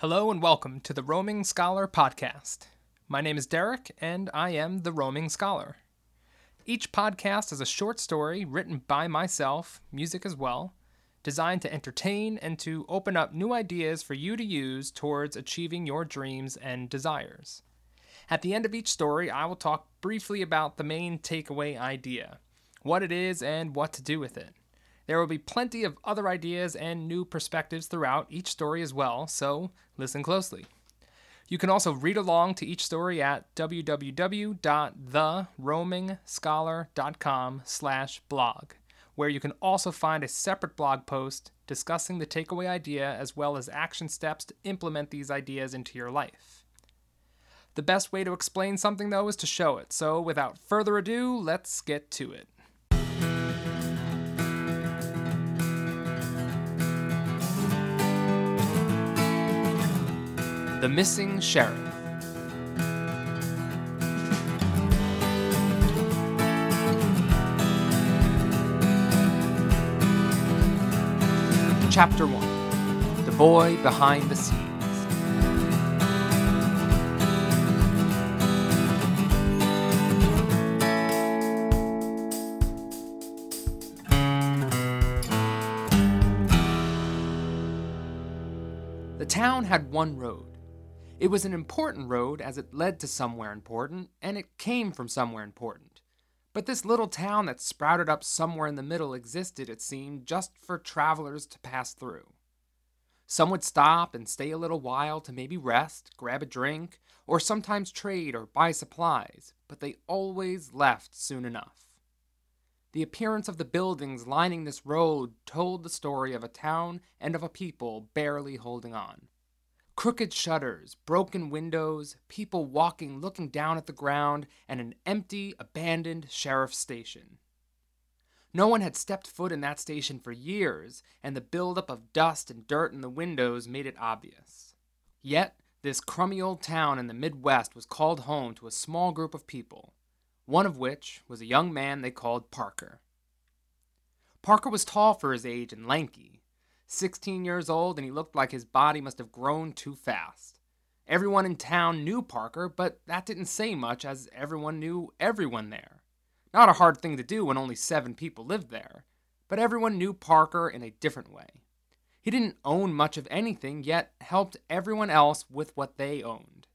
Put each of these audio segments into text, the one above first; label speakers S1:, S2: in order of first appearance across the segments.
S1: Hello and welcome to the Roaming Scholar Podcast. My name is Derek, and I am the Roaming Scholar. Each podcast is a short story written by myself, music as well, designed to entertain and to open up new ideas for you to use towards achieving your dreams and desires. At the end of each story, I will talk briefly about the main takeaway idea, what it is, and what to do with it. There will be plenty of other ideas and new perspectives throughout each story as well, so listen closely. You can also read along to each story at www.theroamingscholar.com/blog, where you can also find a separate blog post discussing the takeaway idea as well as action steps to implement these ideas into your life. The best way to explain something though is to show it. So, without further ado, let's get to it. The Missing Sheriff. Chapter 1 The Boy Behind the Scenes. The town had one road. It was an important road as it led to somewhere important, and it came from somewhere important. But this little town that sprouted up somewhere in the middle existed, it seemed, just for travelers to pass through. Some would stop and stay a little while to maybe rest, grab a drink, or sometimes trade or buy supplies, but they always left soon enough. The appearance of the buildings lining this road told the story of a town and of a people barely holding on. Crooked shutters, broken windows, people walking looking down at the ground, and an empty, abandoned sheriff's station. No one had stepped foot in that station for years, and the buildup of dust and dirt in the windows made it obvious. Yet, this crummy old town in the Midwest was called home to a small group of people, one of which was a young man they called Parker. Parker was tall for his age and lanky, 16 years old, and he looked like his body must have grown too fast. Everyone in town knew Parker, but that didn't say much as everyone knew everyone there. Not a hard thing to do when only seven people lived there, but everyone knew Parker in a different way. He didn't own much of anything, yet helped everyone else with what they owned.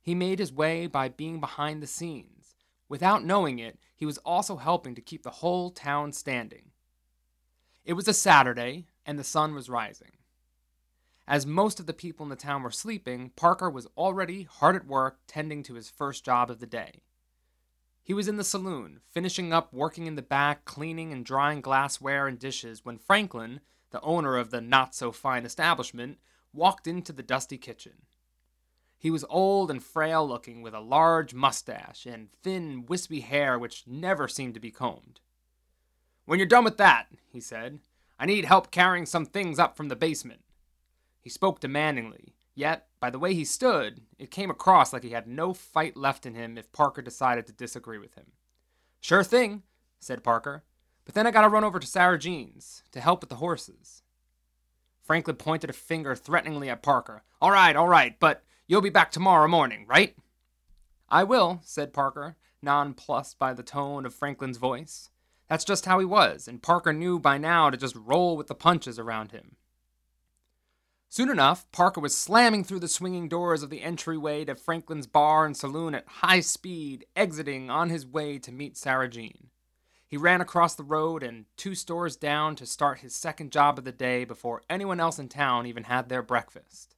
S1: He made his way by being behind the scenes. Without knowing it, he was also helping to keep the whole town standing. It was a Saturday, and the sun was rising. As most of the people in the town were sleeping, Parker was already hard at work tending to his first job of the day. He was in the saloon, finishing up working in the back, cleaning and drying glassware and dishes, when Franklin, the owner of the not so fine establishment, walked into the dusty kitchen. He was old and frail looking, with a large mustache and thin, wispy hair which never seemed to be combed. When you're done with that, he said, I need help carrying some things up from the basement. He spoke demandingly, yet, by the way he stood, it came across like he had no fight left in him if Parker decided to disagree with him. Sure thing, said Parker, but then I gotta run over to Sarah Jean's to help with the horses. Franklin pointed a finger threateningly at Parker. All right, all right, but you'll be back tomorrow morning, right? I will, said Parker, nonplussed by the tone of Franklin's voice. That's just how he was, and Parker knew by now to just roll with the punches around him. Soon enough, Parker was slamming through the swinging doors of the entryway to Franklin's bar and saloon at high speed, exiting on his way to meet Sarah Jean. He ran across the road and two stores down to start his second job of the day before anyone else in town even had their breakfast.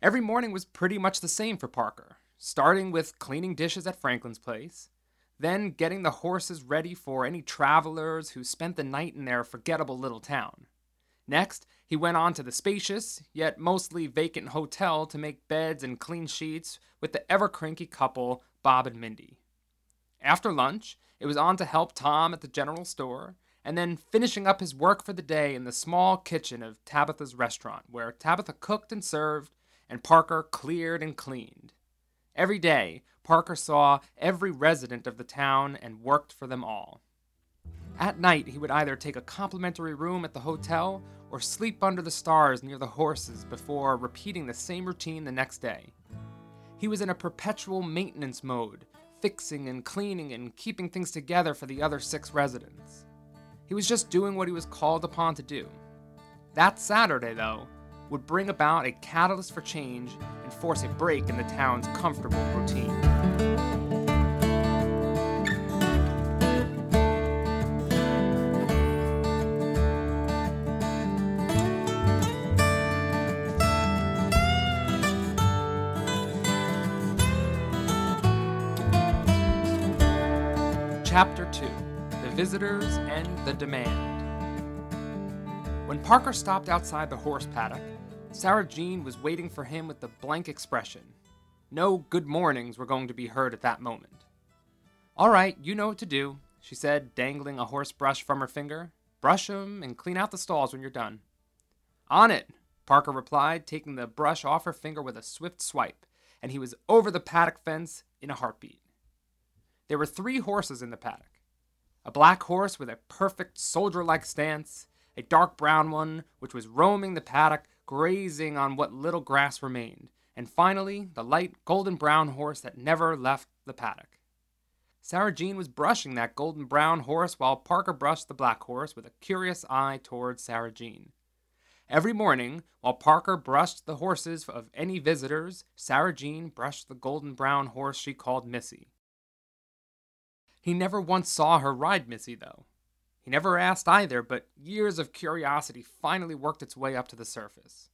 S1: Every morning was pretty much the same for Parker, starting with cleaning dishes at Franklin's place, then getting the horses ready for any travelers who spent the night in their forgettable little town. Next, he went on to the spacious, yet mostly vacant hotel to make beds and clean sheets with the ever cranky couple, Bob and Mindy. After lunch, it was on to help Tom at the general store, and then finishing up his work for the day in the small kitchen of Tabitha's restaurant, where Tabitha cooked and served, and Parker cleared and cleaned. Every day, Parker saw every resident of the town and worked for them all. At night, he would either take a complimentary room at the hotel or sleep under the stars near the horses before repeating the same routine the next day. He was in a perpetual maintenance mode, fixing and cleaning and keeping things together for the other six residents. He was just doing what he was called upon to do. That Saturday, though, would bring about a catalyst for change force a break in the town's comfortable routine. Chapter 2 The Visitors and the Demand. When Parker stopped outside the horse paddock, Sarah Jean was waiting for him with a blank expression. No good mornings were going to be heard at that moment. All right, you know what to do, she said, dangling a horse brush from her finger. Brush 'em and clean out the stalls when you're done. On it, Parker replied, taking the brush off her finger with a swift swipe, and he was over the paddock fence in a heartbeat. There were three horses in the paddock a black horse with a perfect soldier like stance, a dark brown one which was roaming the paddock, grazing on what little grass remained, and finally the light golden brown horse that never left the paddock. Sarah Jean was brushing that golden brown horse while Parker brushed the black horse with a curious eye toward Sarah Jean. Every morning, while Parker brushed the horses of any visitors, Sarah Jean brushed the golden brown horse she called Missy. He never once saw her ride Missy, though. He never asked either, but years of curiosity finally worked its way up to the surface.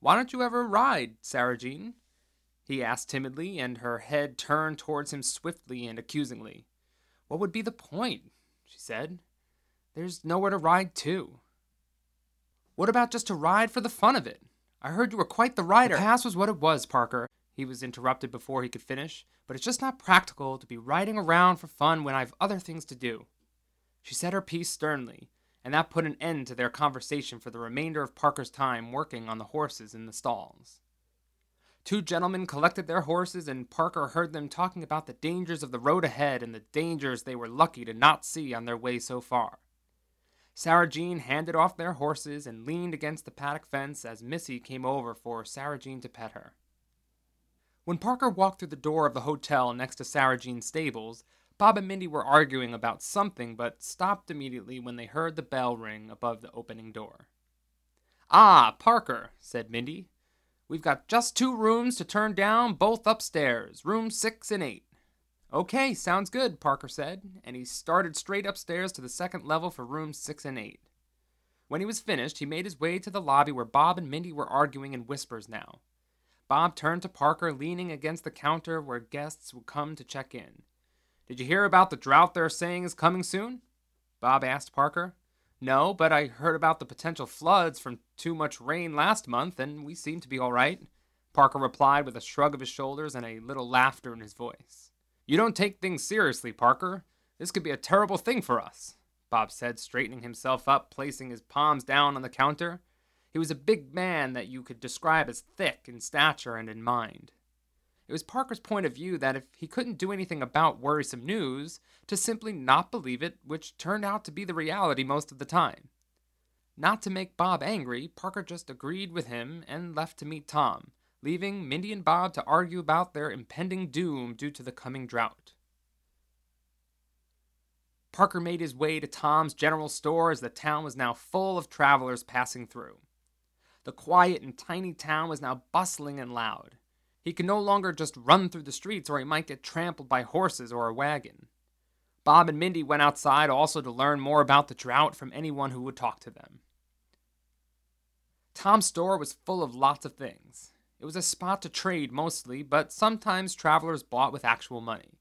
S1: Why don't you ever ride, Sarah Jean? He asked timidly, and her head turned towards him swiftly and accusingly. What would be the point? she said. There's nowhere to ride to. What about just to ride for the fun of it? I heard you were quite the rider. The past was what it was, Parker. He was interrupted before he could finish, but it's just not practical to be riding around for fun when I've other things to do. She said her piece sternly, and that put an end to their conversation for the remainder of Parker's time working on the horses in the stalls. Two gentlemen collected their horses, and Parker heard them talking about the dangers of the road ahead and the dangers they were lucky to not see on their way so far. Sarah Jean handed off their horses and leaned against the paddock fence as Missy came over for Sarah Jean to pet her. When Parker walked through the door of the hotel next to Sarah Jean's stables, Bob and Mindy were arguing about something but stopped immediately when they heard the bell ring above the opening door. Ah, Parker, said Mindy. We've got just two rooms to turn down, both upstairs, rooms six and eight. Okay, sounds good, Parker said, and he started straight upstairs to the second level for rooms six and eight. When he was finished, he made his way to the lobby where Bob and Mindy were arguing in whispers now. Bob turned to Parker, leaning against the counter where guests would come to check in. Did you hear about the drought they're saying is coming soon? Bob asked Parker. No, but I heard about the potential floods from too much rain last month, and we seem to be all right. Parker replied with a shrug of his shoulders and a little laughter in his voice. You don't take things seriously, Parker. This could be a terrible thing for us, Bob said, straightening himself up, placing his palms down on the counter. He was a big man that you could describe as thick in stature and in mind. It was Parker's point of view that if he couldn't do anything about worrisome news, to simply not believe it, which turned out to be the reality most of the time. Not to make Bob angry, Parker just agreed with him and left to meet Tom, leaving Mindy and Bob to argue about their impending doom due to the coming drought. Parker made his way to Tom's general store as the town was now full of travelers passing through. The quiet and tiny town was now bustling and loud. He could no longer just run through the streets or he might get trampled by horses or a wagon. Bob and Mindy went outside also to learn more about the drought from anyone who would talk to them. Tom's store was full of lots of things. It was a spot to trade mostly, but sometimes travelers bought with actual money.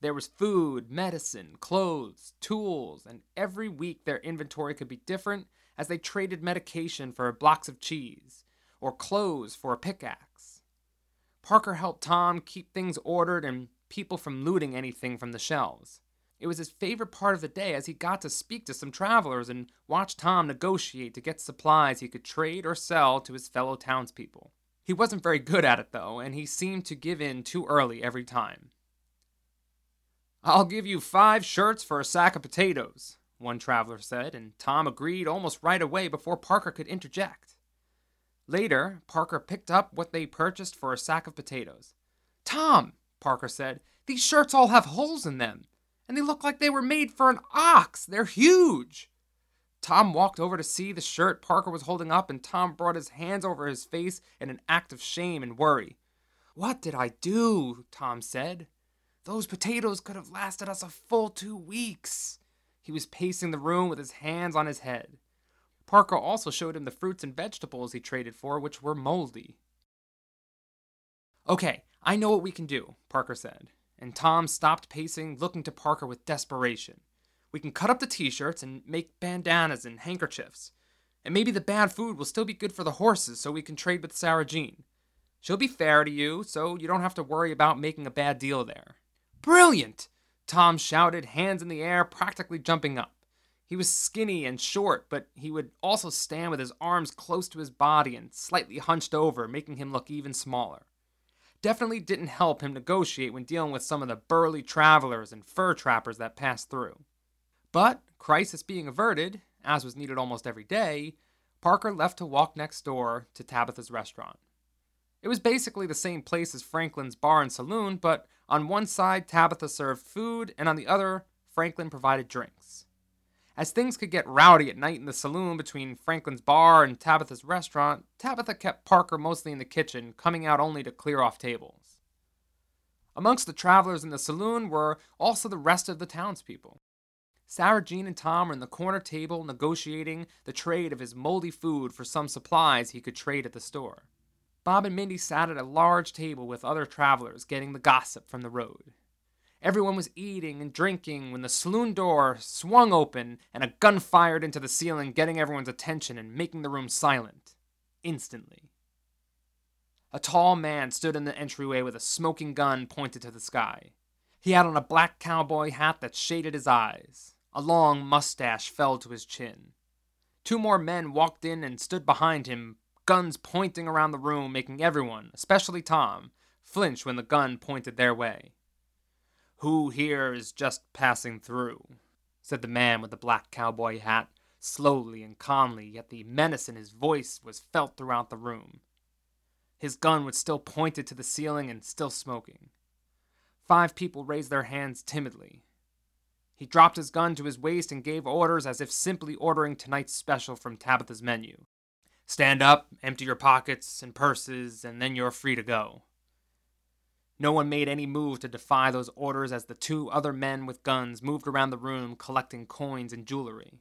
S1: There was food, medicine, clothes, tools, and every week their inventory could be different as they traded medication for blocks of cheese, or clothes for a pickaxe. Parker helped Tom keep things ordered and people from looting anything from the shelves. It was his favorite part of the day as he got to speak to some travelers and watch Tom negotiate to get supplies he could trade or sell to his fellow townspeople. He wasn't very good at it, though, and he seemed to give in too early every time. I'll give you five shirts for a sack of potatoes, one traveler said, and Tom agreed almost right away before Parker could interject. Later, Parker picked up what they purchased for a sack of potatoes. Tom, Parker said, these shirts all have holes in them, and they look like they were made for an ox. They're huge. Tom walked over to see the shirt Parker was holding up, and Tom brought his hands over his face in an act of shame and worry. What did I do? Tom said. Those potatoes could have lasted us a full two weeks. He was pacing the room with his hands on his head. Parker also showed him the fruits and vegetables he traded for, which were moldy. Okay, I know what we can do, Parker said, and Tom stopped pacing, looking to Parker with desperation. We can cut up the t shirts and make bandanas and handkerchiefs. And maybe the bad food will still be good for the horses so we can trade with Sarah Jean. She'll be fair to you, so you don't have to worry about making a bad deal there. Brilliant! Tom shouted, hands in the air, practically jumping up. He was skinny and short, but he would also stand with his arms close to his body and slightly hunched over, making him look even smaller. Definitely didn't help him negotiate when dealing with some of the burly travelers and fur trappers that passed through. But, crisis being averted, as was needed almost every day, Parker left to walk next door to Tabitha's restaurant. It was basically the same place as Franklin's bar and saloon, but on one side, Tabitha served food, and on the other, Franklin provided drinks. As things could get rowdy at night in the saloon between Franklin's bar and Tabitha's restaurant, Tabitha kept Parker mostly in the kitchen, coming out only to clear off tables. Amongst the travelers in the saloon were also the rest of the townspeople. Sarah Jean and Tom were in the corner table negotiating the trade of his moldy food for some supplies he could trade at the store. Bob and Mindy sat at a large table with other travelers getting the gossip from the road. Everyone was eating and drinking when the saloon door swung open and a gun fired into the ceiling, getting everyone's attention and making the room silent. Instantly. A tall man stood in the entryway with a smoking gun pointed to the sky. He had on a black cowboy hat that shaded his eyes. A long mustache fell to his chin. Two more men walked in and stood behind him, guns pointing around the room, making everyone, especially Tom, flinch when the gun pointed their way. Who here is just passing through? said the man with the black cowboy hat, slowly and calmly, yet the menace in his voice was felt throughout the room. His gun was still pointed to the ceiling and still smoking. Five people raised their hands timidly. He dropped his gun to his waist and gave orders as if simply ordering tonight's special from Tabitha's menu. Stand up, empty your pockets and purses, and then you're free to go. No one made any move to defy those orders as the two other men with guns moved around the room collecting coins and jewelry.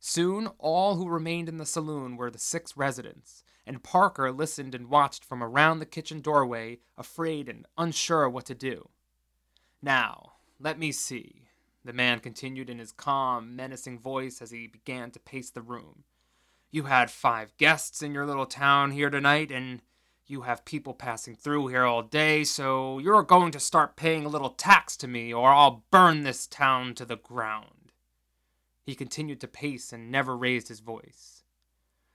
S1: Soon, all who remained in the saloon were the six residents, and Parker listened and watched from around the kitchen doorway, afraid and unsure what to do. Now, let me see, the man continued in his calm, menacing voice as he began to pace the room. You had five guests in your little town here tonight, and you have people passing through here all day, so you're going to start paying a little tax to me, or I'll burn this town to the ground. He continued to pace and never raised his voice.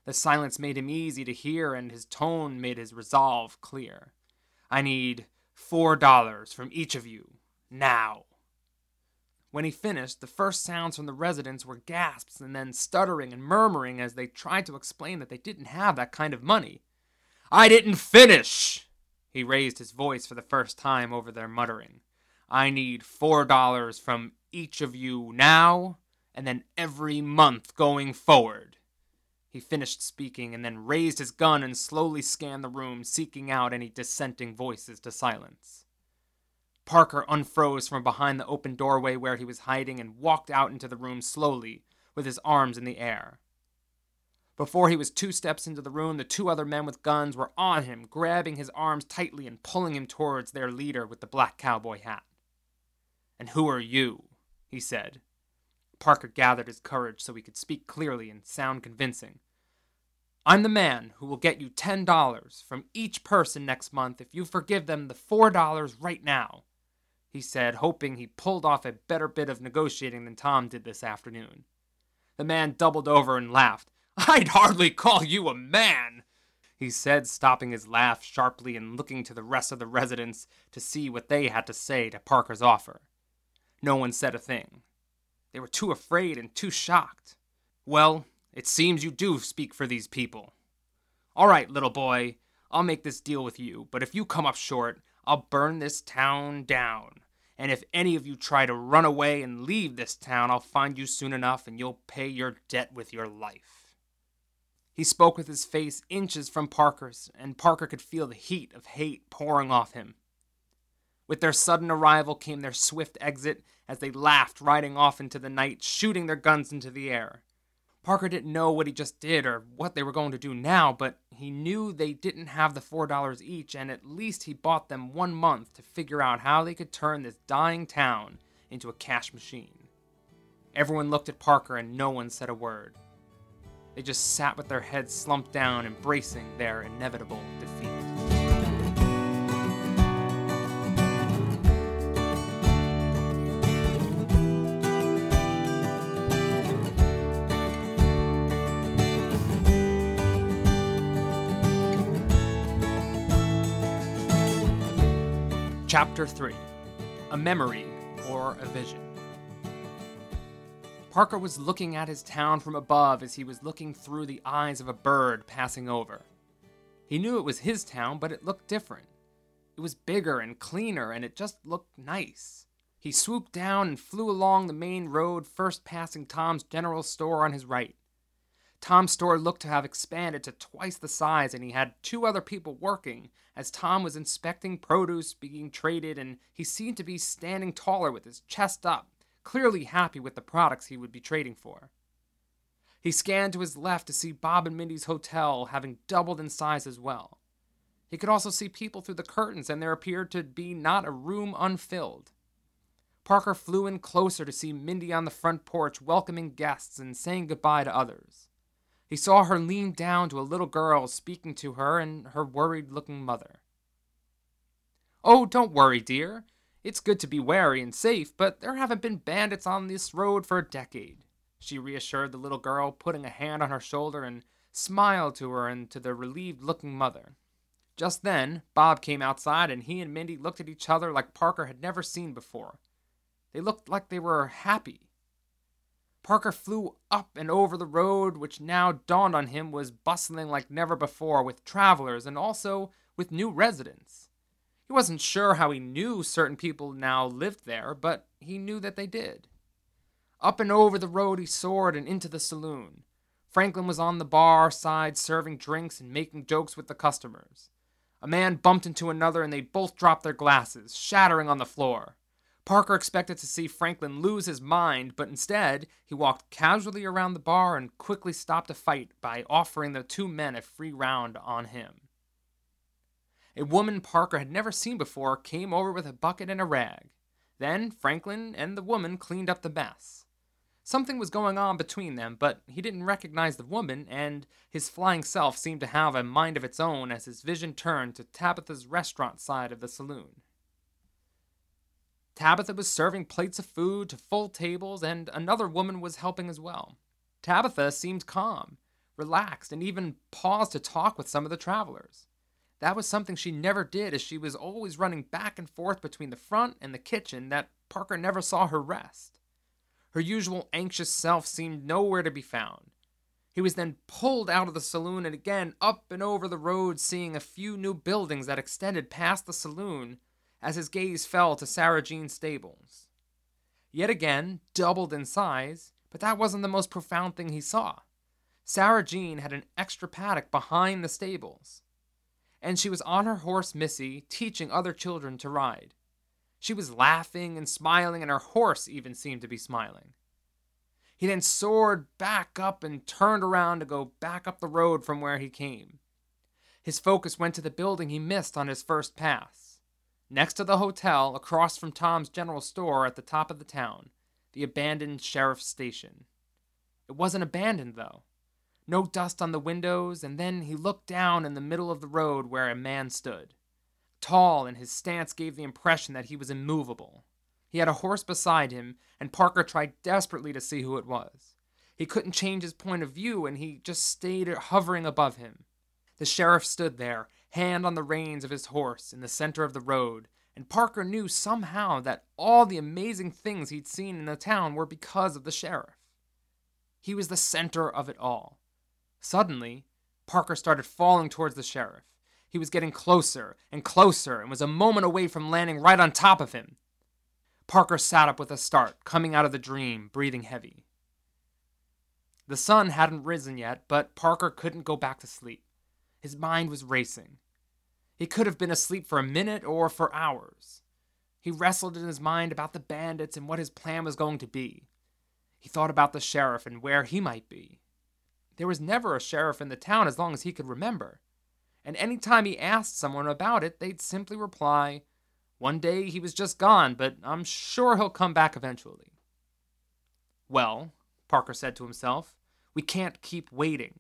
S1: The silence made him easy to hear, and his tone made his resolve clear. I need four dollars from each of you, now. When he finished, the first sounds from the residents were gasps and then stuttering and murmuring as they tried to explain that they didn't have that kind of money. I didn't finish! He raised his voice for the first time over their muttering. I need four dollars from each of you now, and then every month going forward. He finished speaking and then raised his gun and slowly scanned the room, seeking out any dissenting voices to silence. Parker unfroze from behind the open doorway where he was hiding and walked out into the room slowly, with his arms in the air. Before he was two steps into the room, the two other men with guns were on him, grabbing his arms tightly and pulling him towards their leader with the black cowboy hat. And who are you? he said. Parker gathered his courage so he could speak clearly and sound convincing. I'm the man who will get you $10 from each person next month if you forgive them the $4 right now he said, hoping he pulled off a better bit of negotiating than Tom did this afternoon. The man doubled over and laughed. I'd hardly call you a man, he said, stopping his laugh sharply and looking to the rest of the residents to see what they had to say to Parker's offer. No one said a thing. They were too afraid and too shocked. Well, it seems you do speak for these people. All right, little boy, I'll make this deal with you, but if you come up short, I'll burn this town down. And if any of you try to run away and leave this town, I'll find you soon enough and you'll pay your debt with your life. He spoke with his face inches from Parker's, and Parker could feel the heat of hate pouring off him. With their sudden arrival came their swift exit as they laughed, riding off into the night, shooting their guns into the air. Parker didn't know what he just did or what they were going to do now, but he knew they didn't have the $4 each, and at least he bought them one month to figure out how they could turn this dying town into a cash machine. Everyone looked at Parker and no one said a word. They just sat with their heads slumped down, embracing their inevitable defeat. Chapter 3 A Memory or a Vision. Parker was looking at his town from above as he was looking through the eyes of a bird passing over. He knew it was his town, but it looked different. It was bigger and cleaner, and it just looked nice. He swooped down and flew along the main road, first passing Tom's general store on his right. Tom's store looked to have expanded to twice the size, and he had two other people working as Tom was inspecting produce being traded, and he seemed to be standing taller with his chest up, clearly happy with the products he would be trading for. He scanned to his left to see Bob and Mindy's hotel having doubled in size as well. He could also see people through the curtains, and there appeared to be not a room unfilled. Parker flew in closer to see Mindy on the front porch welcoming guests and saying goodbye to others. He saw her lean down to a little girl speaking to her and her worried looking mother. Oh, don't worry, dear. It's good to be wary and safe, but there haven't been bandits on this road for a decade, she reassured the little girl, putting a hand on her shoulder and smiled to her and to the relieved looking mother. Just then, Bob came outside and he and Mindy looked at each other like Parker had never seen before. They looked like they were happy. Parker flew up and over the road, which now dawned on him was bustling like never before with travelers and also with new residents. He wasn't sure how he knew certain people now lived there, but he knew that they did. Up and over the road he soared and into the saloon. Franklin was on the bar side serving drinks and making jokes with the customers. A man bumped into another and they both dropped their glasses, shattering on the floor. Parker expected to see Franklin lose his mind, but instead, he walked casually around the bar and quickly stopped a fight by offering the two men a free round on him. A woman Parker had never seen before came over with a bucket and a rag. Then Franklin and the woman cleaned up the mess. Something was going on between them, but he didn't recognize the woman, and his flying self seemed to have a mind of its own as his vision turned to Tabitha's restaurant side of the saloon. Tabitha was serving plates of food to full tables, and another woman was helping as well. Tabitha seemed calm, relaxed, and even paused to talk with some of the travelers. That was something she never did, as she was always running back and forth between the front and the kitchen that Parker never saw her rest. Her usual anxious self seemed nowhere to be found. He was then pulled out of the saloon and again up and over the road, seeing a few new buildings that extended past the saloon as his gaze fell to Sarah Jean's stables. Yet again, doubled in size, but that wasn't the most profound thing he saw. Sarah Jean had an extra paddock behind the stables, and she was on her horse Missy, teaching other children to ride. She was laughing and smiling, and her horse even seemed to be smiling. He then soared back up and turned around to go back up the road from where he came. His focus went to the building he missed on his first pass. Next to the hotel, across from Tom's general store at the top of the town, the abandoned sheriff's station. It wasn't abandoned, though. No dust on the windows, and then he looked down in the middle of the road where a man stood. Tall, and his stance gave the impression that he was immovable. He had a horse beside him, and Parker tried desperately to see who it was. He couldn't change his point of view, and he just stayed hovering above him. The sheriff stood there, hand on the reins of his horse in the center of the road, and Parker knew somehow that all the amazing things he'd seen in the town were because of the sheriff. He was the center of it all. Suddenly, Parker started falling towards the sheriff. He was getting closer and closer and was a moment away from landing right on top of him. Parker sat up with a start, coming out of the dream, breathing heavy. The sun hadn't risen yet, but Parker couldn't go back to sleep. His mind was racing. He could have been asleep for a minute or for hours. He wrestled in his mind about the bandits and what his plan was going to be. He thought about the sheriff and where he might be. There was never a sheriff in the town as long as he could remember. And any time he asked someone about it, they'd simply reply, One day he was just gone, but I'm sure he'll come back eventually. Well, Parker said to himself, we can't keep waiting.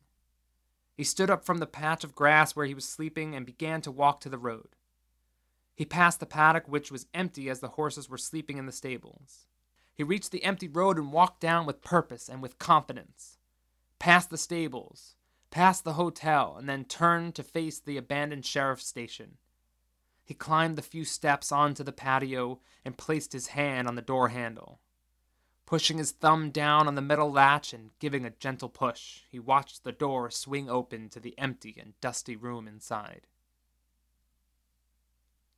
S1: He stood up from the patch of grass where he was sleeping and began to walk to the road. He passed the paddock, which was empty as the horses were sleeping in the stables. He reached the empty road and walked down with purpose and with confidence. Past the stables, past the hotel, and then turned to face the abandoned sheriff's station. He climbed the few steps onto the patio and placed his hand on the door handle. Pushing his thumb down on the metal latch and giving a gentle push, he watched the door swing open to the empty and dusty room inside.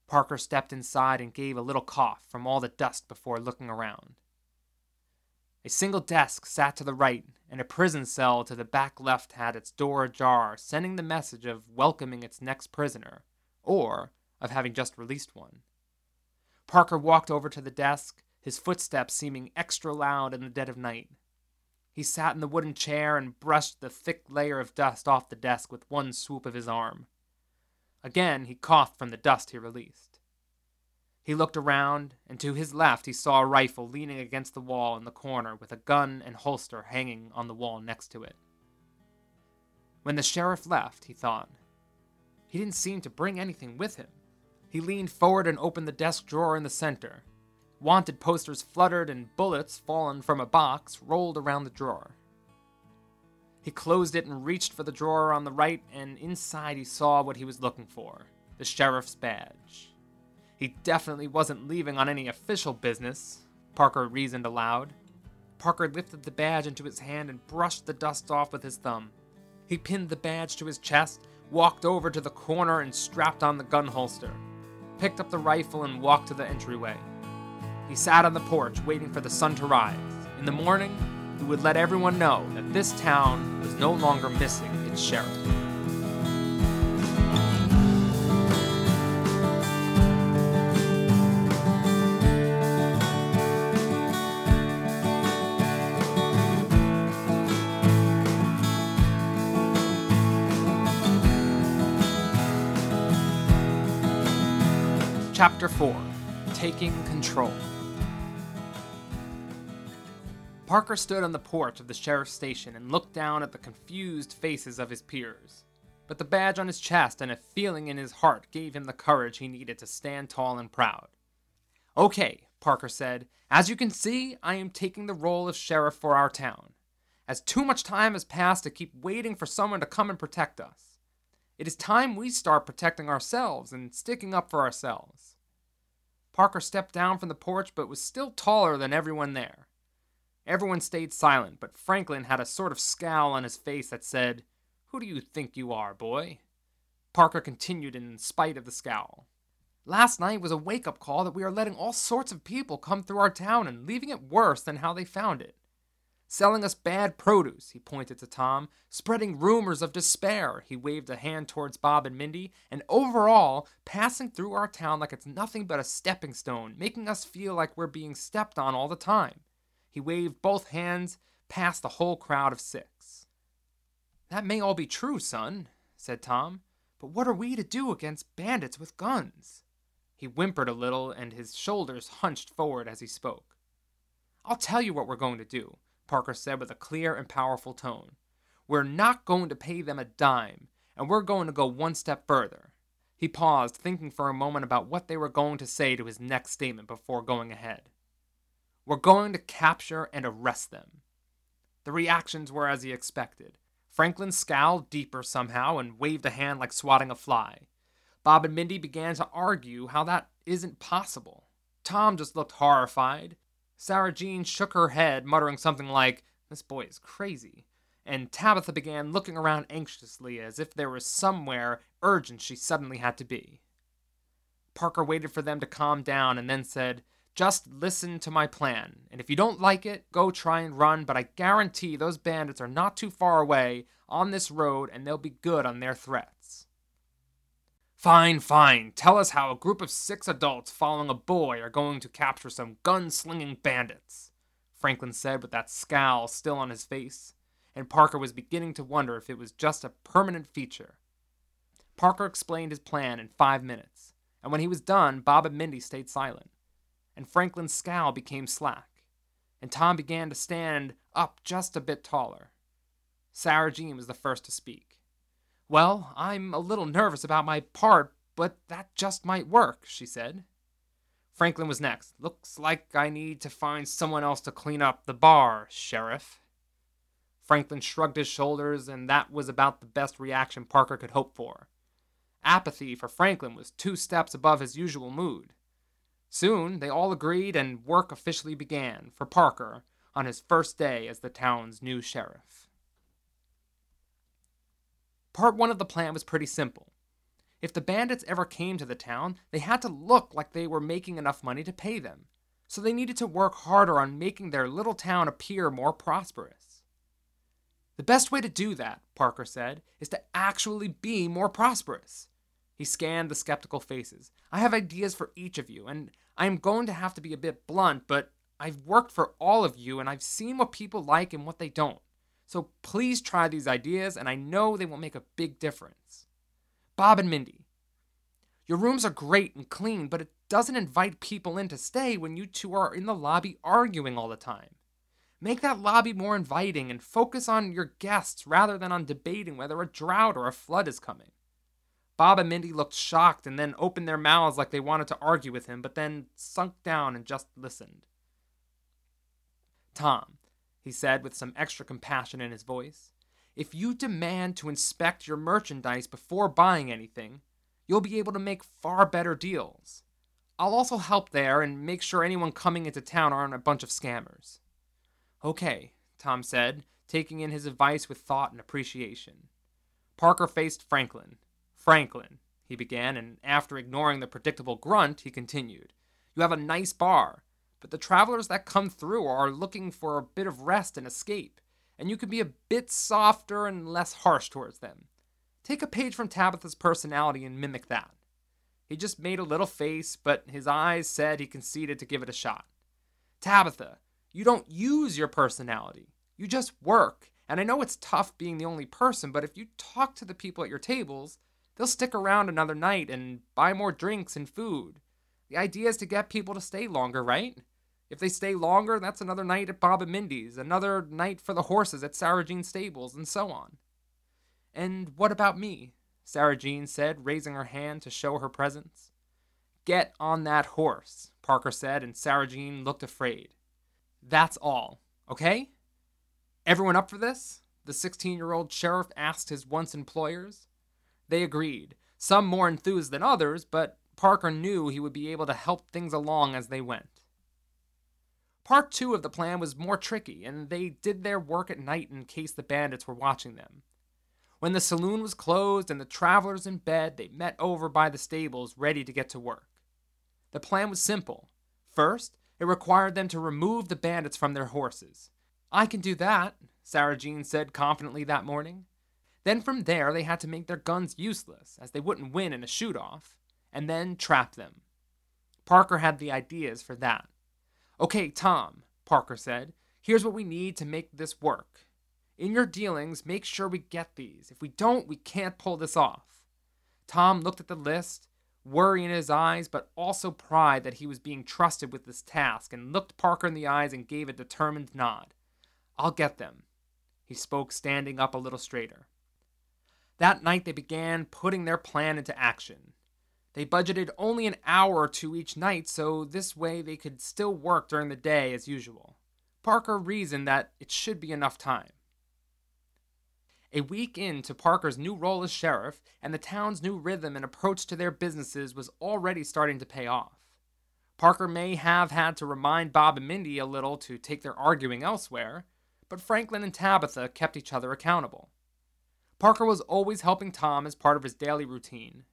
S1: Parker stepped inside and gave a little cough from all the dust before looking around. A single desk sat to the right, and a prison cell to the back left had its door ajar, sending the message of welcoming its next prisoner, or of having just released one. Parker walked over to the desk his footsteps seeming extra loud in the dead of night. He sat in the wooden chair and brushed the thick layer of dust off the desk with one swoop of his arm. Again, he coughed from the dust he released. He looked around, and to his left he saw a rifle leaning against the wall in the corner with a gun and holster hanging on the wall next to it. When the sheriff left, he thought, he didn't seem to bring anything with him. He leaned forward and opened the desk drawer in the center. Wanted posters fluttered and bullets, fallen from a box, rolled around the drawer. He closed it and reached for the drawer on the right, and inside he saw what he was looking for the sheriff's badge. He definitely wasn't leaving on any official business, Parker reasoned aloud. Parker lifted the badge into his hand and brushed the dust off with his thumb. He pinned the badge to his chest, walked over to the corner and strapped on the gun holster, picked up the rifle and walked to the entryway. He sat on the porch waiting for the sun to rise. In the morning, he would let everyone know that this town was no longer missing its sheriff. Chapter 4 Taking Control Parker stood on the porch of the sheriff's station and looked down at the confused faces of his peers. But the badge on his chest and a feeling in his heart gave him the courage he needed to stand tall and proud. Okay, Parker said, as you can see, I am taking the role of sheriff for our town, as too much time has passed to keep waiting for someone to come and protect us. It is time we start protecting ourselves and sticking up for ourselves. Parker stepped down from the porch but was still taller than everyone there. Everyone stayed silent, but Franklin had a sort of scowl on his face that said, Who do you think you are, boy? Parker continued in spite of the scowl. Last night was a wake up call that we are letting all sorts of people come through our town and leaving it worse than how they found it. Selling us bad produce, he pointed to Tom, spreading rumors of despair, he waved a hand towards Bob and Mindy, and overall, passing through our town like it's nothing but a stepping stone, making us feel like we're being stepped on all the time. He waved both hands past the whole crowd of six. That may all be true, son, said Tom, but what are we to do against bandits with guns? He whimpered a little, and his shoulders hunched forward as he spoke. I'll tell you what we're going to do, Parker said with a clear and powerful tone. We're not going to pay them a dime, and we're going to go one step further. He paused, thinking for a moment about what they were going to say to his next statement before going ahead. We're going to capture and arrest them. The reactions were as he expected. Franklin scowled deeper somehow and waved a hand like swatting a fly. Bob and Mindy began to argue how that isn't possible. Tom just looked horrified. Sarah Jean shook her head, muttering something like, This boy is crazy. And Tabitha began looking around anxiously as if there was somewhere urgent she suddenly had to be. Parker waited for them to calm down and then said, Just listen to my plan, and if you don't like it, go try and run, but I guarantee those bandits are not too far away on this road and they'll be good on their threats. Fine, fine. Tell us how a group of six adults following a boy are going to capture some gun-slinging bandits, Franklin said with that scowl still on his face, and Parker was beginning to wonder if it was just a permanent feature. Parker explained his plan in five minutes, and when he was done, Bob and Mindy stayed silent, and Franklin's scowl became slack, and Tom began to stand up just a bit taller. Sarah Jean was the first to speak. Well, I'm a little nervous about my part, but that just might work, she said. Franklin was next. Looks like I need to find someone else to clean up the bar, Sheriff. Franklin shrugged his shoulders, and that was about the best reaction Parker could hope for. Apathy for Franklin was two steps above his usual mood. Soon they all agreed, and work officially began for Parker on his first day as the town's new sheriff. Part one of the plan was pretty simple. If the bandits ever came to the town, they had to look like they were making enough money to pay them, so they needed to work harder on making their little town appear more prosperous. The best way to do that, Parker said, is to actually be more prosperous. He scanned the skeptical faces. I have ideas for each of you, and I am going to have to be a bit blunt, but I've worked for all of you and I've seen what people like and what they don't. So please try these ideas, and I know they will make a big difference. Bob and Mindy, your rooms are great and clean, but it doesn't invite people in to stay when you two are in the lobby arguing all the time. Make that lobby more inviting and focus on your guests rather than on debating whether a drought or a flood is coming. Bob and Mindy looked shocked and then opened their mouths like they wanted to argue with him, but then sunk down and just listened. Tom, he said with some extra compassion in his voice. If you demand to inspect your merchandise before buying anything, you'll be able to make far better deals. I'll also help there and make sure anyone coming into town aren't a bunch of scammers. Okay, Tom said, taking in his advice with thought and appreciation. Parker faced Franklin. Franklin, he began, and after ignoring the predictable grunt, he continued. You have a nice bar but the travelers that come through are looking for a bit of rest and escape, and you can be a bit softer and less harsh towards them. Take a page from Tabitha's personality and mimic that. He just made a little face, but his eyes said he conceded to give it a shot. Tabitha, you don't use your personality. You just work. And I know it's tough being the only person, but if you talk to the people at your tables, they'll stick around another night and buy more drinks and food. The idea is to get people to stay longer, right? If they stay longer, that's another night at Bob and Mindy's, another night for the horses at Sarah Jean's stables, and so on. And what about me? Sarah Jean said, raising her hand to show her presence. Get on that horse, Parker said, and Sarah Jean looked afraid. That's all, okay? Everyone up for this? The 16 year old sheriff asked his once employers. They agreed, some more enthused than others, but Parker knew he would be able to help things along as they went. Part two of the plan was more tricky, and they did their work at night in case the bandits were watching them. When the saloon was closed and the travelers in bed, they met over by the stables ready to get to work. The plan was simple. First, it required them to remove the bandits from their horses. I can do that, Sarah Jean said confidently that morning. Then from there, they had to make their guns useless, as they wouldn't win in a shoot off, and then trap them. Parker had the ideas for that. Okay, Tom, Parker said, here's what we need to make this work. In your dealings, make sure we get these. If we don't, we can't pull this off. Tom looked at the list, worry in his eyes, but also pride that he was being trusted with this task, and looked Parker in the eyes and gave a determined nod. I'll get them. He spoke, standing up a little straighter. That night, they began putting their plan into action. They budgeted only an hour or two each night, so this way they could still work during the day as usual. Parker reasoned that it should be enough time. A week into Parker's new role as sheriff, and the town's new rhythm and approach to their businesses was already starting to pay off. Parker may have had to remind Bob and Mindy a little to take their arguing elsewhere, but Franklin and Tabitha kept each other accountable. Parker was always helping Tom as part of his daily routine.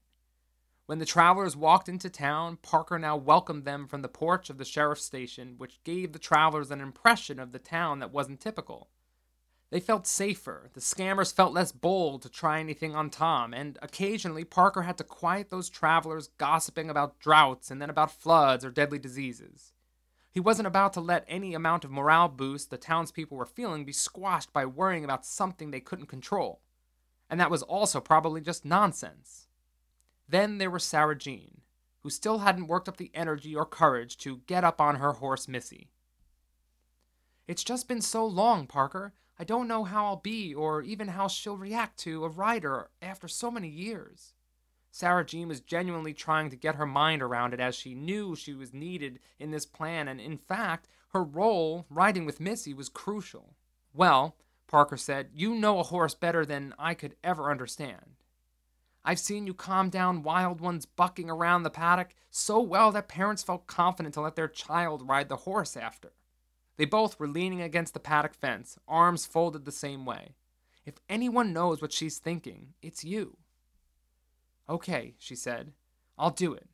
S1: When the travelers walked into town, Parker now welcomed them from the porch of the sheriff's station, which gave the travelers an impression of the town that wasn't typical. They felt safer, the scammers felt less bold to try anything on Tom, and occasionally Parker had to quiet those travelers gossiping about droughts and then about floods or deadly diseases. He wasn't about to let any amount of morale boost the townspeople were feeling be squashed by worrying about something they couldn't control. And that was also probably just nonsense. Then there was Sarah Jean, who still hadn't worked up the energy or courage to get up on her horse Missy. It's just been so long, Parker. I don't know how I'll be, or even how she'll react to a rider after so many years. Sarah Jean was genuinely trying to get her mind around it as she knew she was needed in this plan, and in fact, her role, riding with Missy, was crucial. Well, Parker said, you know a horse better than I could ever understand. I've seen you calm down wild ones bucking around the paddock so well that parents felt confident to let their child ride the horse after. They both were leaning against the paddock fence, arms folded the same way. If anyone knows what she's thinking, it's you. Okay, she said. I'll do it.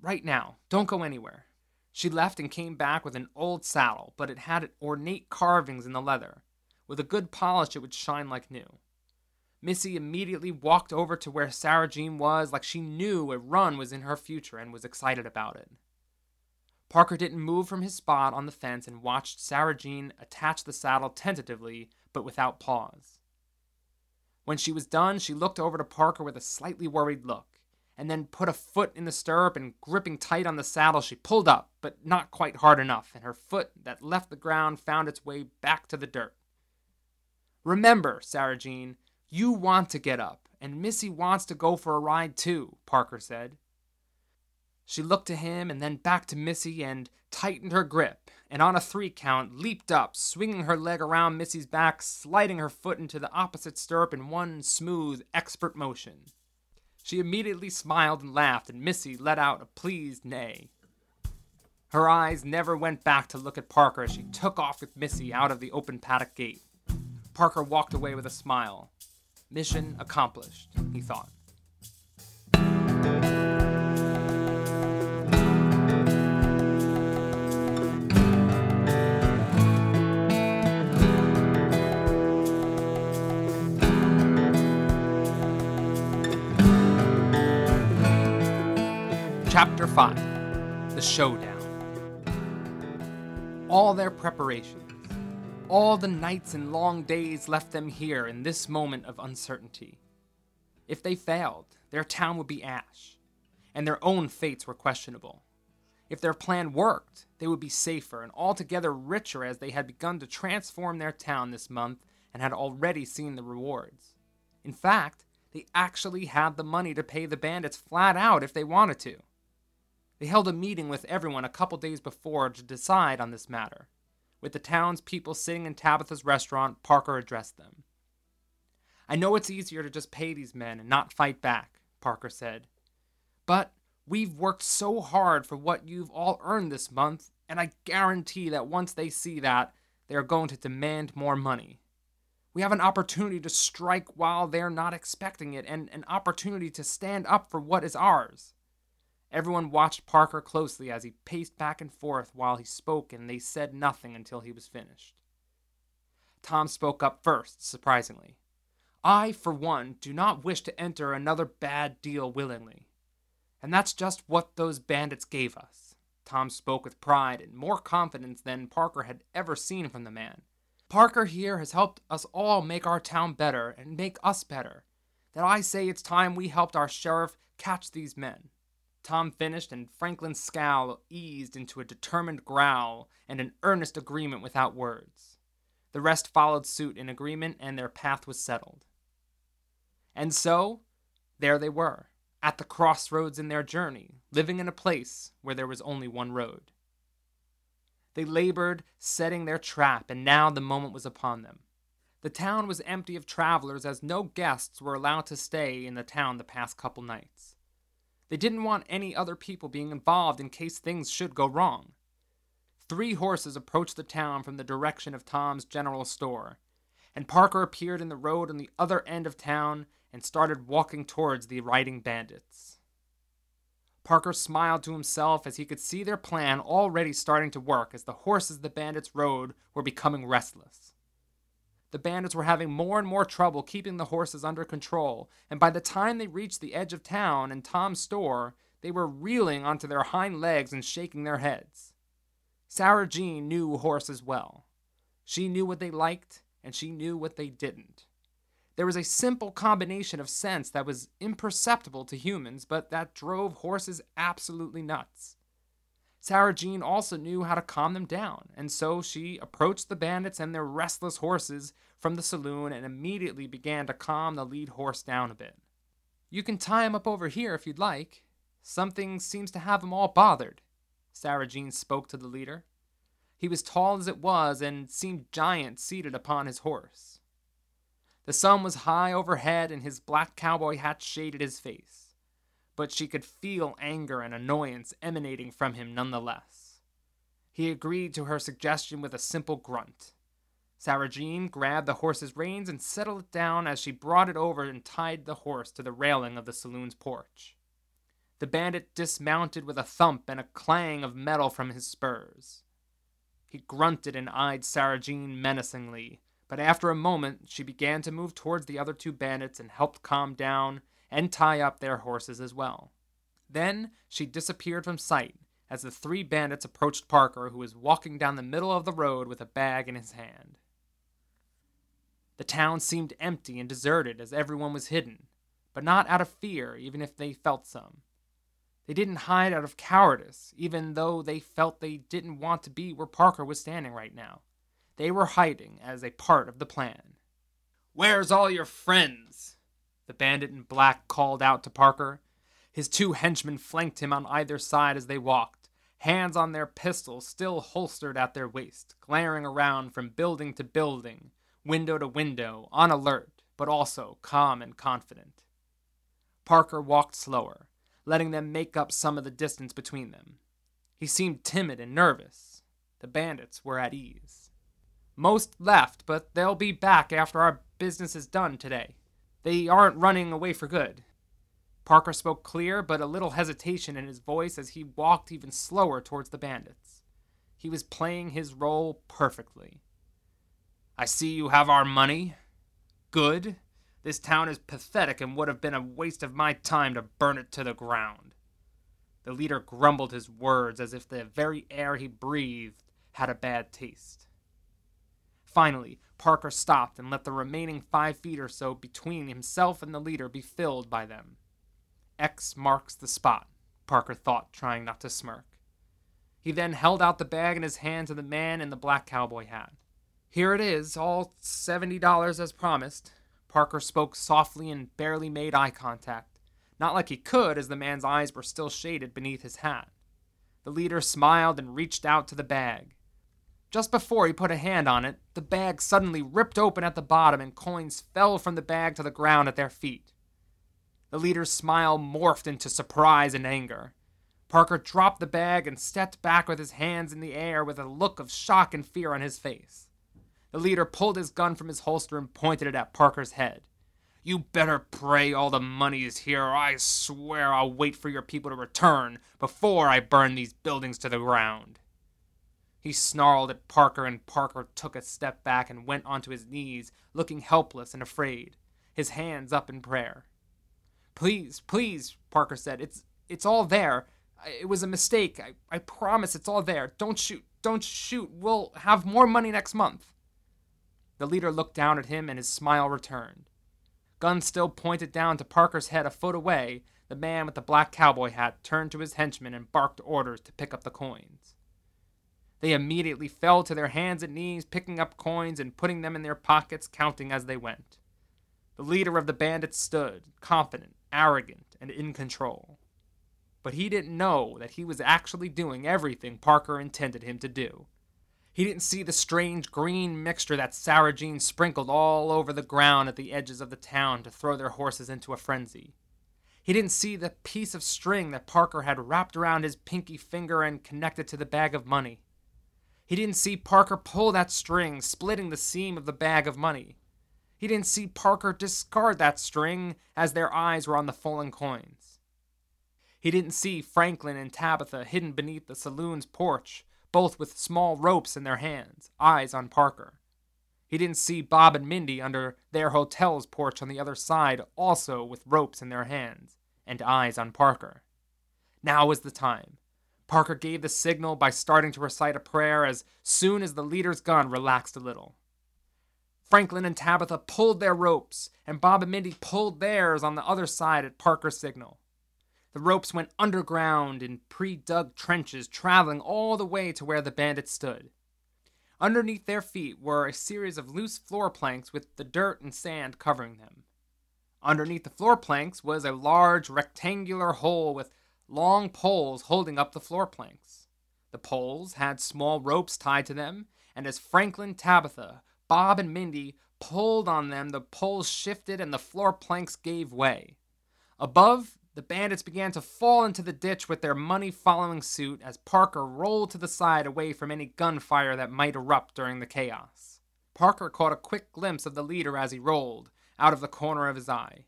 S1: Right now. Don't go anywhere. She left and came back with an old saddle, but it had ornate carvings in the leather. With a good polish, it would shine like new. Missy immediately walked over to where Sarah Jean was, like she knew a run was in her future and was excited about it. Parker didn't move from his spot on the fence and watched Sarah Jean attach the saddle tentatively, but without pause. When she was done, she looked over to Parker with a slightly worried look, and then put a foot in the stirrup and gripping tight on the saddle, she pulled up, but not quite hard enough, and her foot that left the ground found its way back to the dirt. Remember, Sarah Jean, you want to get up, and Missy wants to go for a ride too, Parker said. She looked to him and then back to Missy and tightened her grip, and on a three count leaped up, swinging her leg around Missy's back, sliding her foot into the opposite stirrup in one smooth, expert motion. She immediately smiled and laughed, and Missy let out a pleased neigh. Her eyes never went back to look at Parker as she took off with Missy out of the open paddock gate. Parker walked away with a smile. Mission accomplished, he thought. Chapter 5 The Showdown. All their preparations, all the nights and long days left them here in this moment of uncertainty. If they failed, their town would be ash, and their own fates were questionable. If their plan worked, they would be safer and altogether richer as they had begun to transform their town this month and had already seen the rewards. In fact, they actually had the money to pay the bandits flat out if they wanted to. They held a meeting with everyone a couple days before to decide on this matter. With the townspeople sitting in Tabitha's restaurant, Parker addressed them. I know it's easier to just pay these men and not fight back, Parker said. But we've worked so hard for what you've all earned this month, and I guarantee that once they see that, they are going to demand more money. We have an opportunity to strike while they're not expecting it, and an opportunity to stand up for what is ours. Everyone watched Parker closely as he paced back and forth while he spoke, and they said nothing until he was finished. Tom spoke up first, surprisingly. I, for one, do not wish to enter another bad deal willingly. And that's just what those bandits gave us. Tom spoke with pride and more confidence than Parker had ever seen from the man. Parker here has helped us all make our town better and make us better. That I say it's time we helped our sheriff catch these men. Tom finished, and Franklin's scowl eased into a determined growl and an earnest agreement without words. The rest followed suit in agreement, and their path was settled. And so, there they were, at the crossroads in their journey, living in a place where there was only one road. They labored, setting their trap, and now the moment was upon them. The town was empty of travelers as no guests were allowed to stay in the town the past couple nights. They didn't want any other people being involved in case things should go wrong. Three horses approached the town from the direction of Tom's general store, and Parker appeared in the road on the other end of town and started walking towards the riding bandits. Parker smiled to himself as he could see their plan already starting to work as the horses the bandits rode were becoming restless. The bandits were having more and more trouble keeping the horses under control, and by the time they reached the edge of town and Tom's store, they were reeling onto their hind legs and shaking their heads. Sarah Jean knew horses well. She knew what they liked, and she knew what they didn't. There was a simple combination of scents that was imperceptible to humans, but that drove horses absolutely nuts. Sarah Jean also knew how to calm them down, and so she approached the bandits and their restless horses from the saloon and immediately began to calm the lead horse down a bit. You can tie him up over here if you'd like. Something seems to have him all bothered. Sarah Jean spoke to the leader. He was tall as it was and seemed giant seated upon his horse. The sun was high overhead and his black cowboy hat shaded his face but she could feel anger and annoyance emanating from him nonetheless. He agreed to her suggestion with a simple grunt. Sarah Jean grabbed the horse's reins and settled it down as she brought it over and tied the horse to the railing of the saloon's porch. The bandit dismounted with a thump and a clang of metal from his spurs. He grunted and eyed Sarah Jean menacingly, but after a moment she began to move towards the other two bandits and helped calm down and tie up their horses as well. Then she disappeared from sight as the three bandits approached Parker, who was walking down the middle of the road with a bag in his hand. The town seemed empty and deserted as everyone was hidden, but not out of fear, even if they felt some. They didn't hide out of cowardice, even though they felt they didn't want to be where Parker was standing right now. They were hiding as a part of the plan. Where's all your friends? The bandit in black called out to Parker. His two henchmen flanked him on either side as they walked, hands on their pistols still holstered at their waist, glaring around from building to building, window to window, on alert, but also calm and confident. Parker walked slower, letting them make up some of the distance between them. He seemed timid and nervous. The bandits were at ease. Most left, but they'll be back after our business is done today. They aren't running away for good. Parker spoke clear, but a little hesitation in his voice as he walked even slower towards the bandits. He was playing his role perfectly. I see you have our money. Good. This town is pathetic and would have been a waste of my time to burn it to the ground. The leader grumbled his words as if the very air he breathed had a bad taste. Finally, Parker stopped and let the remaining five feet or so between himself and the leader be filled by them. X marks the spot, Parker thought, trying not to smirk. He then held out the bag in his hand to the man in the black cowboy hat. Here it is, all $70 as promised. Parker spoke softly and barely made eye contact, not like he could, as the man's eyes were still shaded beneath his hat. The leader smiled and reached out to the bag. Just before he put a hand on it, the bag suddenly ripped open at the bottom and coins fell from the bag to the ground at their feet. The leader's smile morphed into surprise and anger. Parker dropped the bag and stepped back with his hands in the air with a look of shock and fear on his face. The leader pulled his gun from his holster and pointed it at Parker's head. You better pray all the money is here, or I swear I'll wait for your people to return before I burn these buildings to the ground. He snarled at Parker, and Parker took a step back and went onto his knees, looking helpless and afraid, his hands up in prayer. Please, please, Parker said. It's it's all there. It was a mistake. I, I promise it's all there. Don't shoot. Don't shoot. We'll have more money next month. The leader looked down at him and his smile returned. Gun still pointed down to Parker's head a foot away, the man with the black cowboy hat turned to his henchmen and barked orders to pick up the coins. They immediately fell to their hands and knees, picking up coins and putting them in their pockets, counting as they went. The leader of the bandits stood, confident, arrogant, and in control. But he didn't know that he was actually doing everything Parker intended him to do. He didn't see the strange green mixture that Sarah Jean sprinkled all over the ground at the edges of the town to throw their horses into a frenzy. He didn't see the piece of string that Parker had wrapped around his pinky finger and connected to the bag of money. He didn't see Parker pull that string, splitting the seam of the bag of money. He didn't see Parker discard that string as their eyes were on the fallen coins. He didn't see Franklin and Tabitha hidden beneath the saloon's porch, both with small ropes in their hands, eyes on Parker. He didn't see Bob and Mindy under their hotel's porch on the other side, also with ropes in their hands and eyes on Parker. Now was the time. Parker gave the signal by starting to recite a prayer as soon as the leader's gun relaxed a little. Franklin and Tabitha pulled their ropes, and Bob and Mindy pulled theirs on the other side at Parker's signal. The ropes went underground in pre dug trenches, traveling all the way to where the bandits stood. Underneath their feet were a series of loose floor planks with the dirt and sand covering them. Underneath the floor planks was a large rectangular hole with long poles holding up the floor planks. The poles had small ropes tied to them, and as Franklin, Tabitha, Bob, and Mindy pulled on them, the poles shifted and the floor planks gave way. Above, the bandits began to fall into the ditch with their money following suit as Parker rolled to the side away from any gunfire that might erupt during the chaos. Parker caught a quick glimpse of the leader as he rolled, out of the corner of his eye.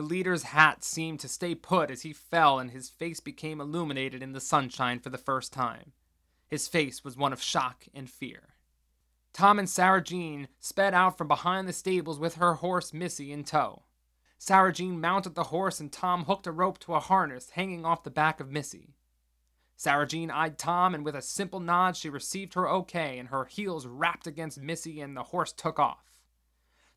S1: The leader's hat seemed to stay put as he fell, and his face became illuminated in the sunshine for the first time. His face was one of shock and fear. Tom and Sarah Jean sped out from behind the stables with her horse Missy in tow. Sarah Jean mounted the horse and Tom hooked a rope to a harness hanging off the back of Missy. Sarah Jean eyed Tom and with a simple nod she received her okay and her heels rapped against Missy and the horse took off.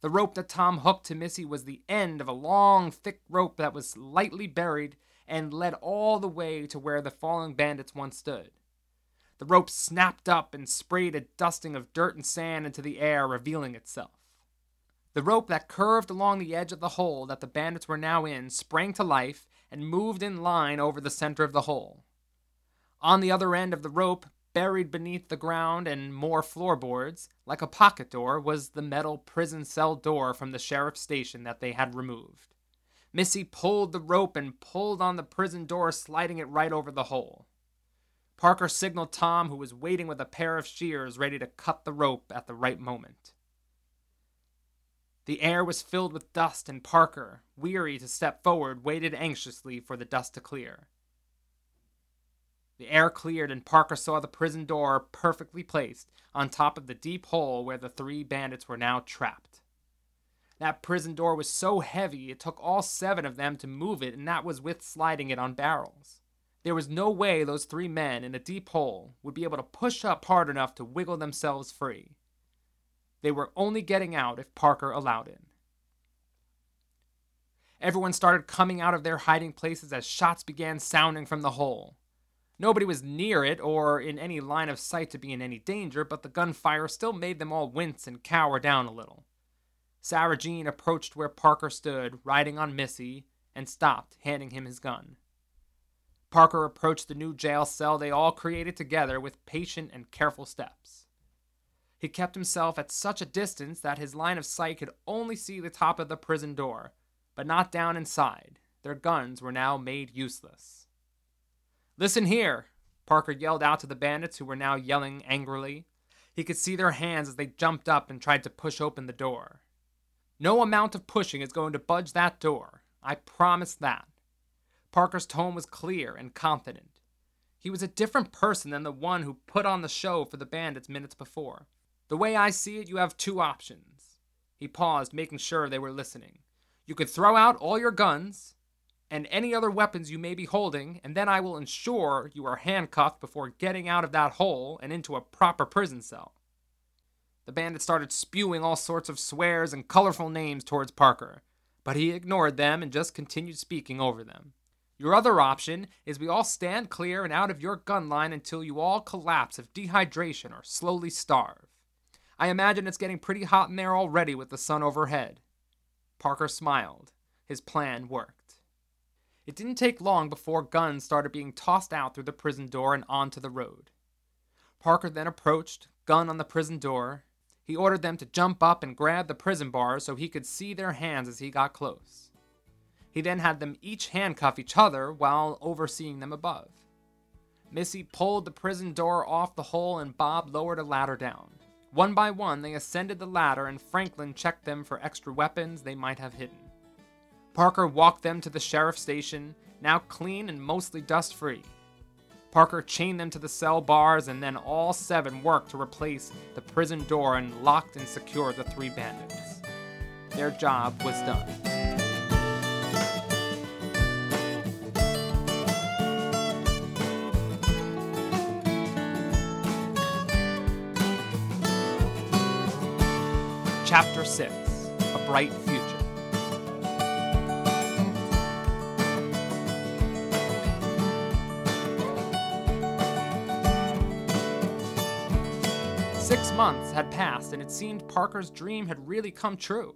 S1: The rope that Tom hooked to Missy was the end of a long, thick rope that was lightly buried and led all the way to where the fallen bandits once stood. The rope snapped up and sprayed a dusting of dirt and sand into the air, revealing itself. The rope that curved along the edge of the hole that the bandits were now in sprang to life and moved in line over the center of the hole. On the other end of the rope, buried beneath the ground and more floorboards, like a pocket door, was the metal prison cell door from the sheriff's station that they had removed. Missy pulled the rope and pulled on the prison door, sliding it right over the hole. Parker signaled Tom, who was waiting with a pair of shears ready to cut the rope at the right moment. The air was filled with dust, and Parker, weary to step forward, waited anxiously for the dust to clear. The air cleared, and Parker saw the prison door perfectly placed on top of the deep hole where the three bandits were now trapped. That prison door was so heavy it took all seven of them to move it, and that was with sliding it on barrels. There was no way those three men in a deep hole would be able to push up hard enough to wiggle themselves free. They were only getting out if Parker allowed it. Everyone started coming out of their hiding places as shots began sounding from the hole. Nobody was near it or in any line of sight to be in any danger, but the gunfire still made them all wince and cower down a little. Sarah Jean approached where Parker stood, riding on Missy, and stopped, handing him his gun. Parker approached the new jail cell they all created together with patient and careful steps. He kept himself at such a distance that his line of sight could only see the top of the prison door, but not down inside. Their guns were now made useless. Listen here, Parker yelled out to the bandits who were now yelling angrily. He could see their hands as they jumped up and tried to push open the door. No amount of pushing is going to budge that door. I promise that. Parker's tone was clear and confident. He was a different person than the one who put on the show for the bandits minutes before. The way I see it, you have two options. He paused, making sure they were listening. You could throw out all your guns and any other weapons you may be holding, and then I will ensure you are handcuffed before getting out of that hole and into a proper prison cell. The bandit started spewing all sorts of swears and colorful names towards Parker, but he ignored them and just continued speaking over them. Your other option is we all stand clear and out of your gun line until you all collapse of dehydration or slowly starve. I imagine it's getting pretty hot in there already with the sun overhead. Parker smiled. His plan worked. It didn't take long before guns started being tossed out through the prison door and onto the road. Parker then approached, gun on the prison door. He ordered them to jump up and grab the prison bars so he could see their hands as he got close. He then had them each handcuff each other while overseeing them above. Missy pulled the prison door off the hole and Bob lowered a ladder down. One by one, they ascended the ladder and Franklin checked them for extra weapons they might have hidden. Parker walked them to the sheriff's station, now clean and mostly dust free. Parker chained them to the cell bars, and then all seven worked to replace the prison door and locked and secured the three bandits. Their job was done. Chapter 6 A Bright months had passed, and it seemed Parker's dream had really come true.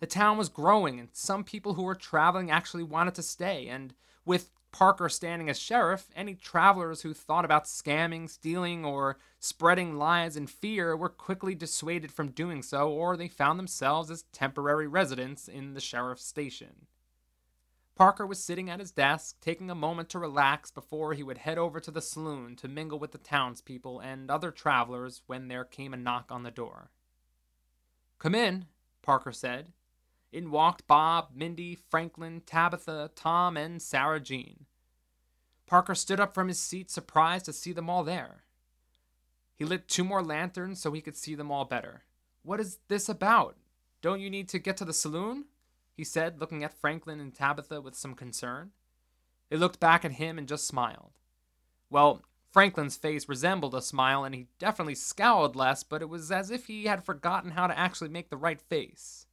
S1: The town was growing, and some people who were traveling actually wanted to stay, and with Parker standing as sheriff, any travelers who thought about scamming, stealing, or spreading lies and fear were quickly dissuaded from doing so, or they found themselves as temporary residents in the sheriff's station. Parker was sitting at his desk, taking a moment to relax before he would head over to the saloon to mingle with the townspeople and other travelers when there came a knock on the door. Come in, Parker said. In walked Bob, Mindy, Franklin, Tabitha, Tom, and Sarah Jean. Parker stood up from his seat, surprised to see them all there. He lit two more lanterns so he could see them all better. What is this about? Don't you need to get to the saloon? He said, looking at Franklin and Tabitha with some concern. They looked back at him and just smiled. Well, Franklin's face resembled a smile, and he definitely scowled less, but it was as if he had forgotten how to actually make the right face.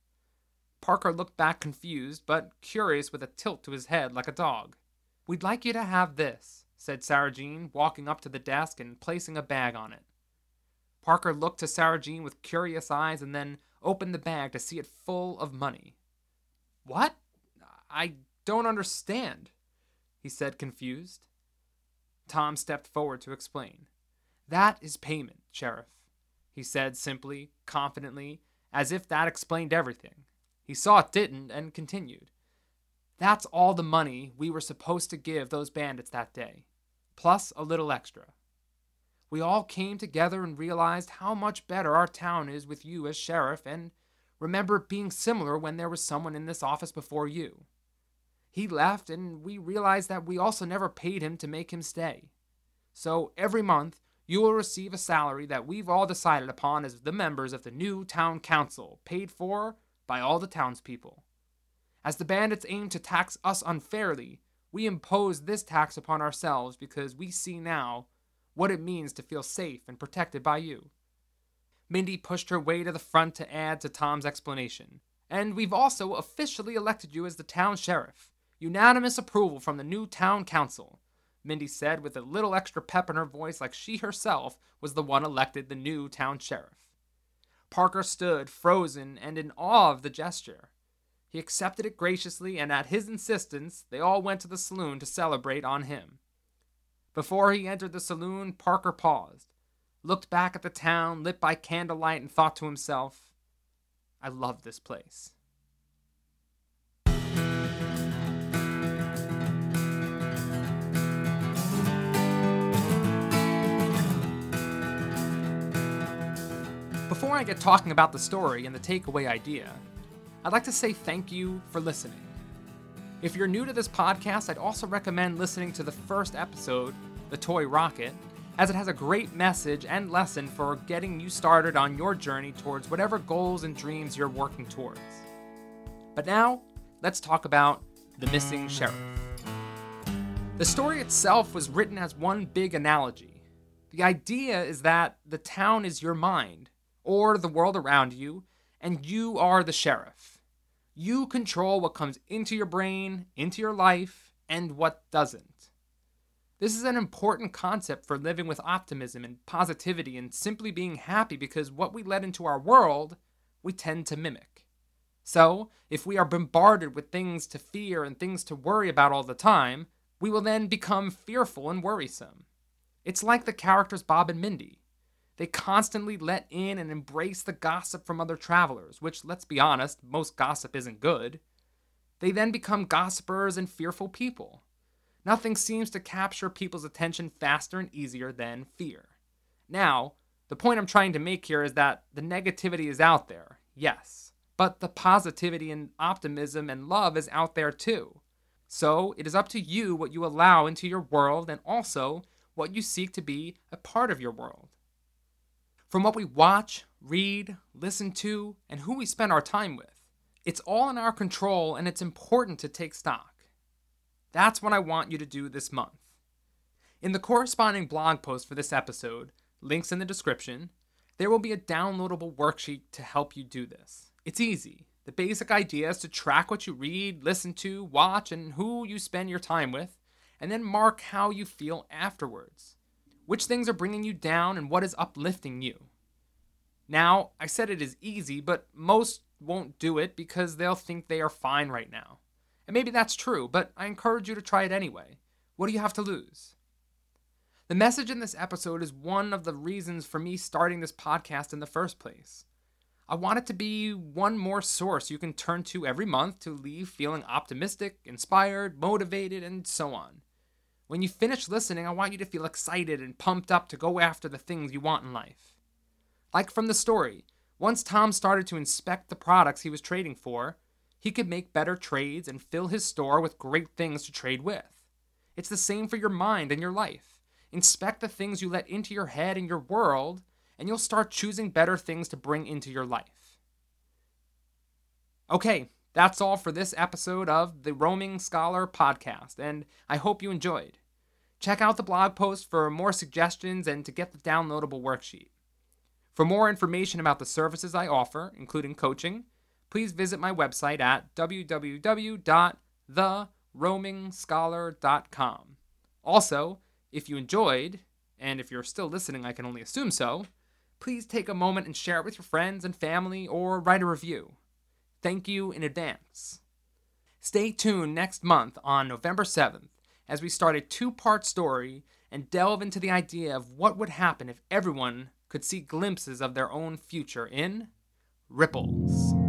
S1: Parker looked back confused, but curious with a tilt to his head like a dog. We'd like you to have this, said Sarah Jean, walking up to the desk and placing a bag on it. Parker looked to Sarah Jean with curious eyes and then opened the bag to see it full of money. What? I don't understand, he said, confused. Tom stepped forward to explain. That is payment, Sheriff, he said simply, confidently, as if that explained everything. He saw it didn't and continued. That's all the money we were supposed to give those bandits that day, plus a little extra. We all came together and realized how much better our town is with you as sheriff and remember being similar when there was someone in this office before you. He left, and we realized that we also never paid him to make him stay. So every month, you will receive a salary that we've all decided upon as the members of the new town council, paid for by all the townspeople. As the bandits aim to tax us unfairly, we impose this tax upon ourselves because we see now what it means to feel safe and protected by you. Mindy pushed her way to the front to add to Tom's explanation. And we've also officially elected you as the town sheriff. Unanimous approval from the new town council. Mindy said with a little extra pep in her voice, like she herself was the one elected the new town sheriff. Parker stood, frozen and in awe of the gesture. He accepted it graciously, and at his insistence, they all went to the saloon to celebrate on him. Before he entered the saloon, Parker paused looked back at the town lit by candlelight, and thought to himself, I love this place. Before I get talking about the story and the takeaway idea, I'd like to say thank you for listening. If you're new to this podcast, I'd also recommend listening to the first episode, The Toy Rocket, as it has a great message and lesson for getting you started on your journey towards whatever goals and dreams you're working towards. But now, let's talk about The Missing Sheriff. The story itself was written as one big analogy. The idea is that the town is your mind, or the world around you, and you are the sheriff. You control what comes into your brain, into your life, and what doesn't. This is an important concept for living with optimism and positivity and simply being happy because what we let into our world, we tend to mimic. So, if we are bombarded with things to fear and things to worry about all the time, we will then become fearful and worrisome. It's like the characters Bob and Mindy. They constantly let in and embrace the gossip from other travelers, which, let's be honest, most gossip isn't good. They then become gossipers and fearful people. Nothing seems to capture people's attention faster and easier than fear. Now, the point I'm trying to make here is that the negativity is out there, yes, but the positivity and optimism and love is out there too. So it is up to you what you allow into your world and also what you seek to be a part of your world. From what we watch, read, listen to, and who we spend our time with, it's all in our control and it's important to take stock. That's what I want you to do this month. In the corresponding blog post for this episode, links in the description, there will be a downloadable worksheet to help you do this. It's easy. The basic idea is to track what you read, listen to, watch, and who you spend your time with, and then mark how you feel afterwards. Which things are bringing you down and what is uplifting you. Now, I said it is easy, but most won't do it because they'll think they are fine right now. And maybe that's true, but I encourage you to try it anyway. What do you have to lose? The message in this episode is one of the reasons for me starting this podcast in the first place. I want it to be one more source you can turn to every month to leave feeling optimistic, inspired, motivated, and so on. When you finish listening, I want you to feel excited and pumped up to go after the things you want in life. Like from the story, once Tom started to inspect the products he was trading for, he could make better trades and fill his store with great things to trade with. It's the same for your mind and your life. Inspect the things you let into your head and your world, and you'll start choosing better things to bring into your life. Okay, that's all for this episode of the Roaming Scholar podcast, and I hope you enjoyed. Check out the blog post for more suggestions and to get the downloadable worksheet. For more information about the services I offer, including coaching, please visit my website at www.theroamingscholar.com. Also, if you enjoyed, and if you're still listening, I can only assume so, please take a moment and share it with your friends and family or write a review. Thank you in advance. Stay tuned next month on November 7th as we start a two part story and delve into the idea of what would happen if everyone could see glimpses of their own future in Ripples.